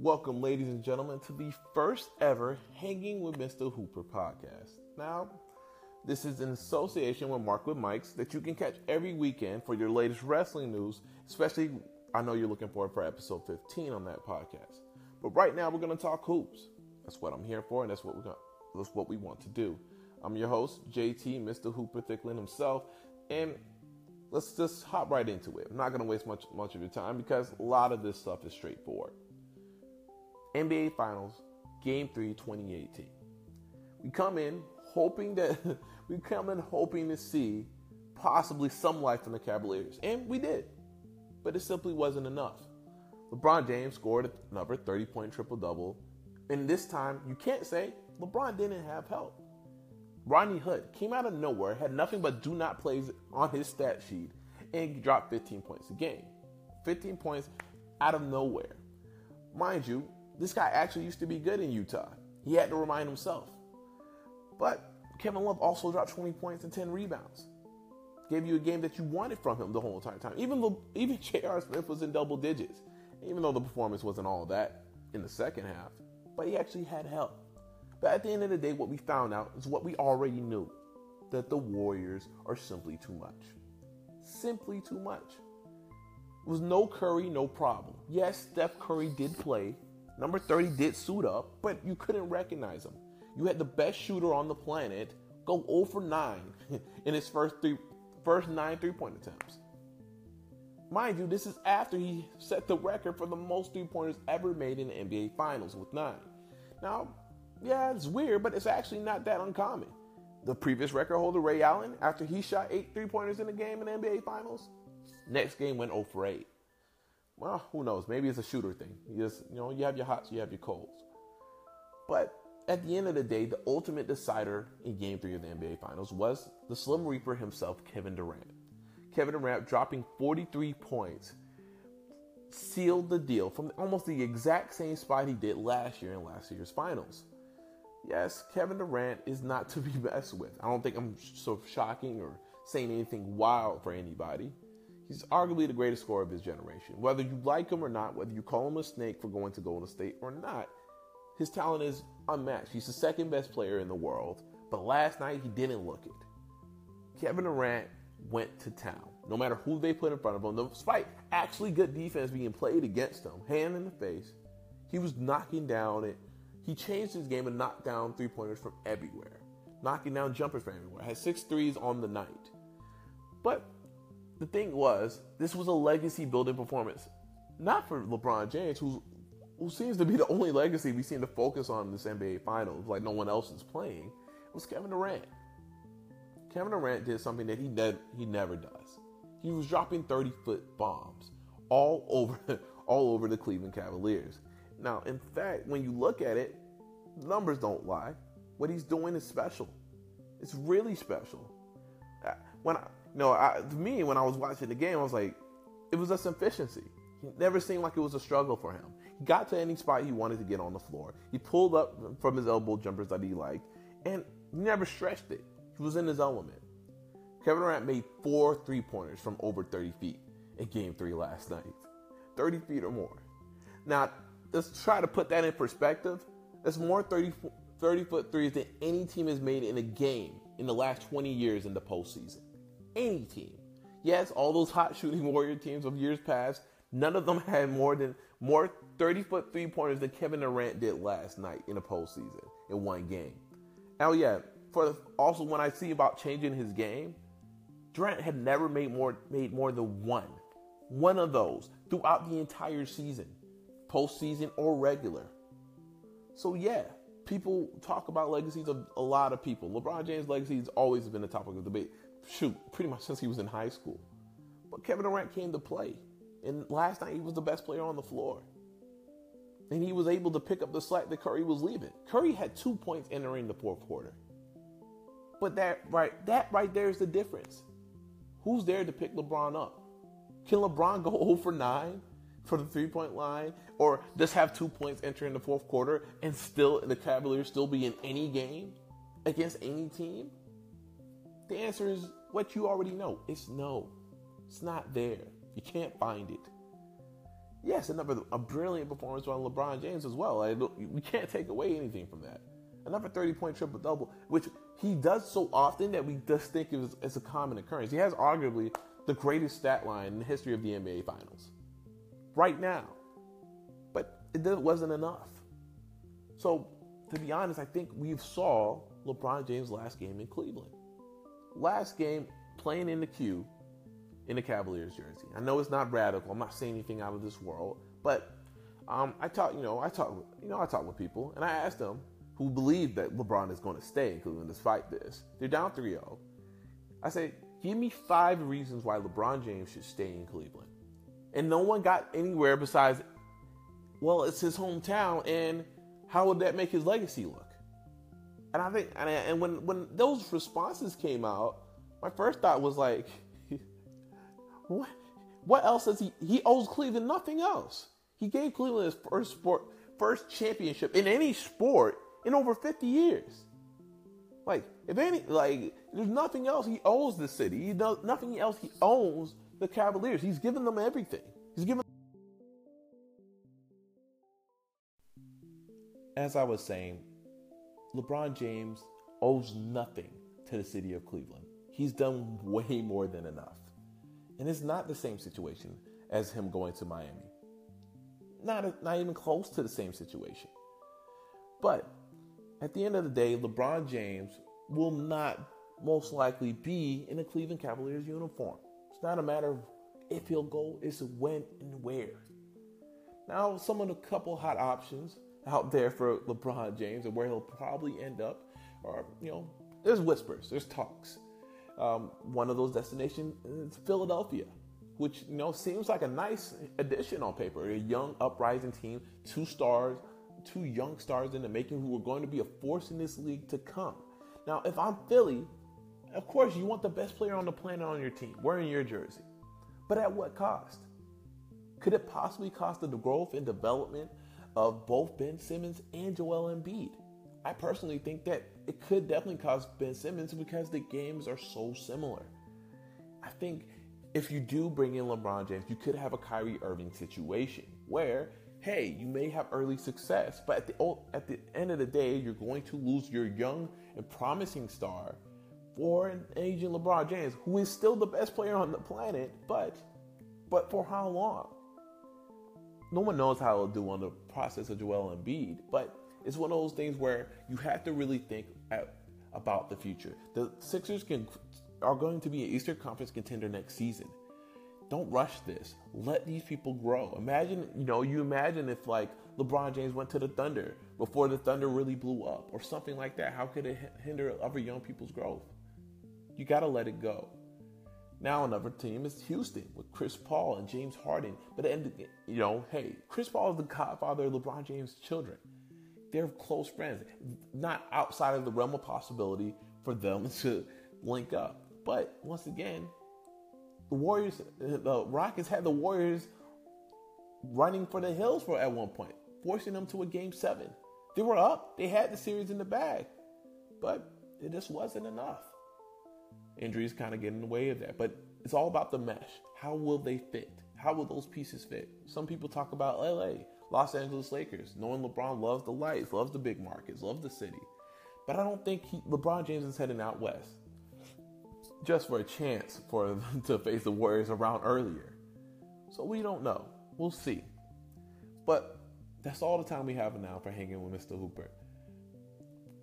Welcome, ladies and gentlemen, to the first ever Hanging with Mr. Hooper podcast. Now, this is in association with Mark with Mikes that you can catch every weekend for your latest wrestling news, especially I know you're looking forward for episode 15 on that podcast. But right now we're going to talk hoops. That's what I'm here for and that's what we're going that's what we want to do. I'm your host, JT, Mr. Hooper Thicklin himself, and let's just hop right into it. I'm not going to waste much much of your time because a lot of this stuff is straightforward. NBA Finals, Game 3, 2018. We come in hoping that we come in hoping to see possibly some life from the Cavaliers, and we did. But it simply wasn't enough. LeBron James scored another 30 point triple double, and this time you can't say LeBron didn't have help. Rodney Hood came out of nowhere, had nothing but do not plays on his stat sheet, and dropped 15 points a game. 15 points out of nowhere. Mind you, this guy actually used to be good in Utah. He had to remind himself. But Kevin Love also dropped 20 points and 10 rebounds. Gave you a game that you wanted from him the whole entire time. Even though even J.R. Smith was in double digits. Even though the performance wasn't all that in the second half. But he actually had help. But at the end of the day, what we found out is what we already knew. That the Warriors are simply too much. Simply too much. It was no Curry, no problem. Yes, Steph Curry did play, Number 30 did suit up, but you couldn't recognize him. You had the best shooter on the planet go 0 for 9 in his first three first nine three-point attempts. Mind you, this is after he set the record for the most three-pointers ever made in the NBA Finals with nine. Now, yeah, it's weird, but it's actually not that uncommon. The previous record holder, Ray Allen, after he shot eight three-pointers in a game in the NBA Finals, next game went 0 for 8 well, who knows? Maybe it's a shooter thing. You just, you know, you have your hots, you have your colds. But at the end of the day, the ultimate decider in game three of the NBA Finals was the Slim Reaper himself, Kevin Durant. Kevin Durant dropping 43 points sealed the deal from almost the exact same spot he did last year in last year's finals. Yes, Kevin Durant is not to be messed with. I don't think I'm of shocking or saying anything wild for anybody. He's arguably the greatest scorer of his generation. Whether you like him or not, whether you call him a snake for going to Golden State or not, his talent is unmatched. He's the second best player in the world, but last night he didn't look it. Kevin Durant went to town. No matter who they put in front of him, despite actually good defense being played against him, hand in the face, he was knocking down it. He changed his game and knocked down three pointers from everywhere, knocking down jumpers from everywhere. Had six threes on the night. But the thing was, this was a legacy building performance. Not for LeBron James, who's, who seems to be the only legacy we seem to focus on in this NBA Finals, like no one else is playing, it was Kevin Durant. Kevin Durant did something that he, ne- he never does. He was dropping 30 foot bombs all over, all over the Cleveland Cavaliers. Now, in fact, when you look at it, numbers don't lie. What he's doing is special. It's really special. Uh, when I, no, I, to me, when I was watching the game, I was like, it was just efficiency. It never seemed like it was a struggle for him. He got to any spot he wanted to get on the floor. He pulled up from his elbow jumpers that he liked, and he never stretched it. He was in his element. Kevin Durant made four three pointers from over 30 feet in game three last night. 30 feet or more. Now, let's try to put that in perspective. That's more 30, 30 foot threes than any team has made in a game in the last 20 years in the postseason any team. Yes, all those hot shooting Warrior teams of years past, none of them had more than more 30 foot three pointers than Kevin Durant did last night in a postseason in one game. Oh yeah, for the, also when I see about changing his game, Durant had never made more made more than one, one of those throughout the entire season, postseason or regular. So yeah, people talk about legacies of a lot of people. LeBron James' legacy has always been the topic of debate shoot, pretty much since he was in high school. But Kevin Durant came to play. And last night he was the best player on the floor. And he was able to pick up the slack that Curry was leaving. Curry had two points entering the fourth quarter. But that right, that right there is the difference. Who's there to pick LeBron up? Can LeBron go 0 for 9 for the three point line? Or just have two points entering the fourth quarter and still the Cavaliers still be in any game against any team? The answer is what you already know. It's no. It's not there. You can't find it. Yes, another a brilliant performance by LeBron James as well. I we can't take away anything from that. Another 30 point triple double, which he does so often that we just think it's, it's a common occurrence. He has arguably the greatest stat line in the history of the NBA Finals right now. But it wasn't enough. So, to be honest, I think we saw LeBron James' last game in Cleveland. Last game playing in the Q in the Cavaliers jersey. I know it's not radical. I'm not saying anything out of this world, but um, I talk, you know, I talk, you know, I talk with people, and I asked them who believe that LeBron is going to stay in Cleveland despite this. They're down 3-0. I say, give me five reasons why LeBron James should stay in Cleveland, and no one got anywhere besides, well, it's his hometown, and how would that make his legacy look? And I think, and, I, and when when those responses came out, my first thought was like, what? What else does he? He owes Cleveland nothing else. He gave Cleveland his first sport, first championship in any sport in over 50 years. Like, if any, like, there's nothing else he owes the city. He does nothing else he owns the Cavaliers. He's given them everything. He's given. As I was saying, LeBron James owes nothing to the city of Cleveland. He's done way more than enough. And it's not the same situation as him going to Miami. Not, not even close to the same situation. But at the end of the day, LeBron James will not most likely be in a Cleveland Cavaliers uniform. Not a matter of if he'll go, it's when and where. Now, some of the couple hot options out there for LeBron James and where he'll probably end up are, you know, there's whispers, there's talks. Um, one of those destinations is Philadelphia, which you know seems like a nice addition on paper. A young uprising team, two stars, two young stars in the making who are going to be a force in this league to come. Now, if I'm Philly, of course you want the best player on the planet on your team, wearing your jersey. But at what cost? Could it possibly cost the growth and development of both Ben Simmons and Joel Embiid? I personally think that it could definitely cost Ben Simmons because the games are so similar. I think if you do bring in LeBron James, you could have a Kyrie Irving situation where, hey, you may have early success, but at the at the end of the day, you're going to lose your young and promising star for an aging LeBron James, who is still the best player on the planet, but but for how long? No one knows how it'll do on the process of Joel Embiid, but it's one of those things where you have to really think at, about the future. The Sixers can are going to be an Eastern Conference contender next season. Don't rush this. Let these people grow. Imagine, you know, you imagine if like LeBron James went to the Thunder before the Thunder really blew up or something like that. How could it hinder other young people's growth? You got to let it go. Now another team is Houston with Chris Paul and James Harden. But end, you know, hey, Chris Paul is the godfather of LeBron James' children they're close friends, not outside of the realm of possibility for them to link up. But once again, the Warriors, the Rockets had the Warriors running for the hills for at one point, forcing them to a game seven. They were up, they had the series in the bag, but it just wasn't enough. Injuries kind of get in the way of that, but it's all about the mesh. How will they fit? How will those pieces fit? Some people talk about LA. Los Angeles Lakers, knowing LeBron loves the lights, loves the big markets, loves the city. But I don't think he, LeBron James is heading out west just for a chance for them to face the Warriors around earlier. So we don't know. We'll see. But that's all the time we have now for hanging with Mr. Hooper.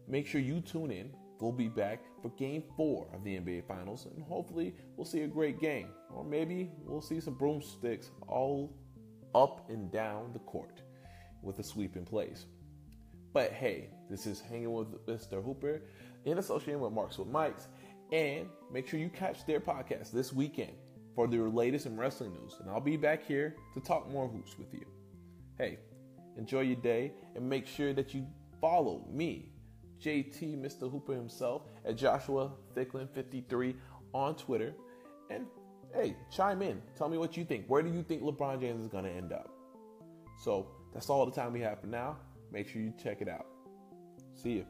Make sure you tune in. We'll be back for game four of the NBA Finals, and hopefully, we'll see a great game. Or maybe we'll see some broomsticks all up and down the court with a sweep in place. But hey, this is Hanging with Mr. Hooper in association with Marks with Mikes. And make sure you catch their podcast this weekend for their latest in wrestling news. And I'll be back here to talk more hoops with you. Hey, enjoy your day and make sure that you follow me, JT Mr. Hooper himself, at Joshua Thicklin 53 on Twitter. And hey, chime in. Tell me what you think. Where do you think LeBron James is going to end up? So that's all the time we have for now. Make sure you check it out. See you.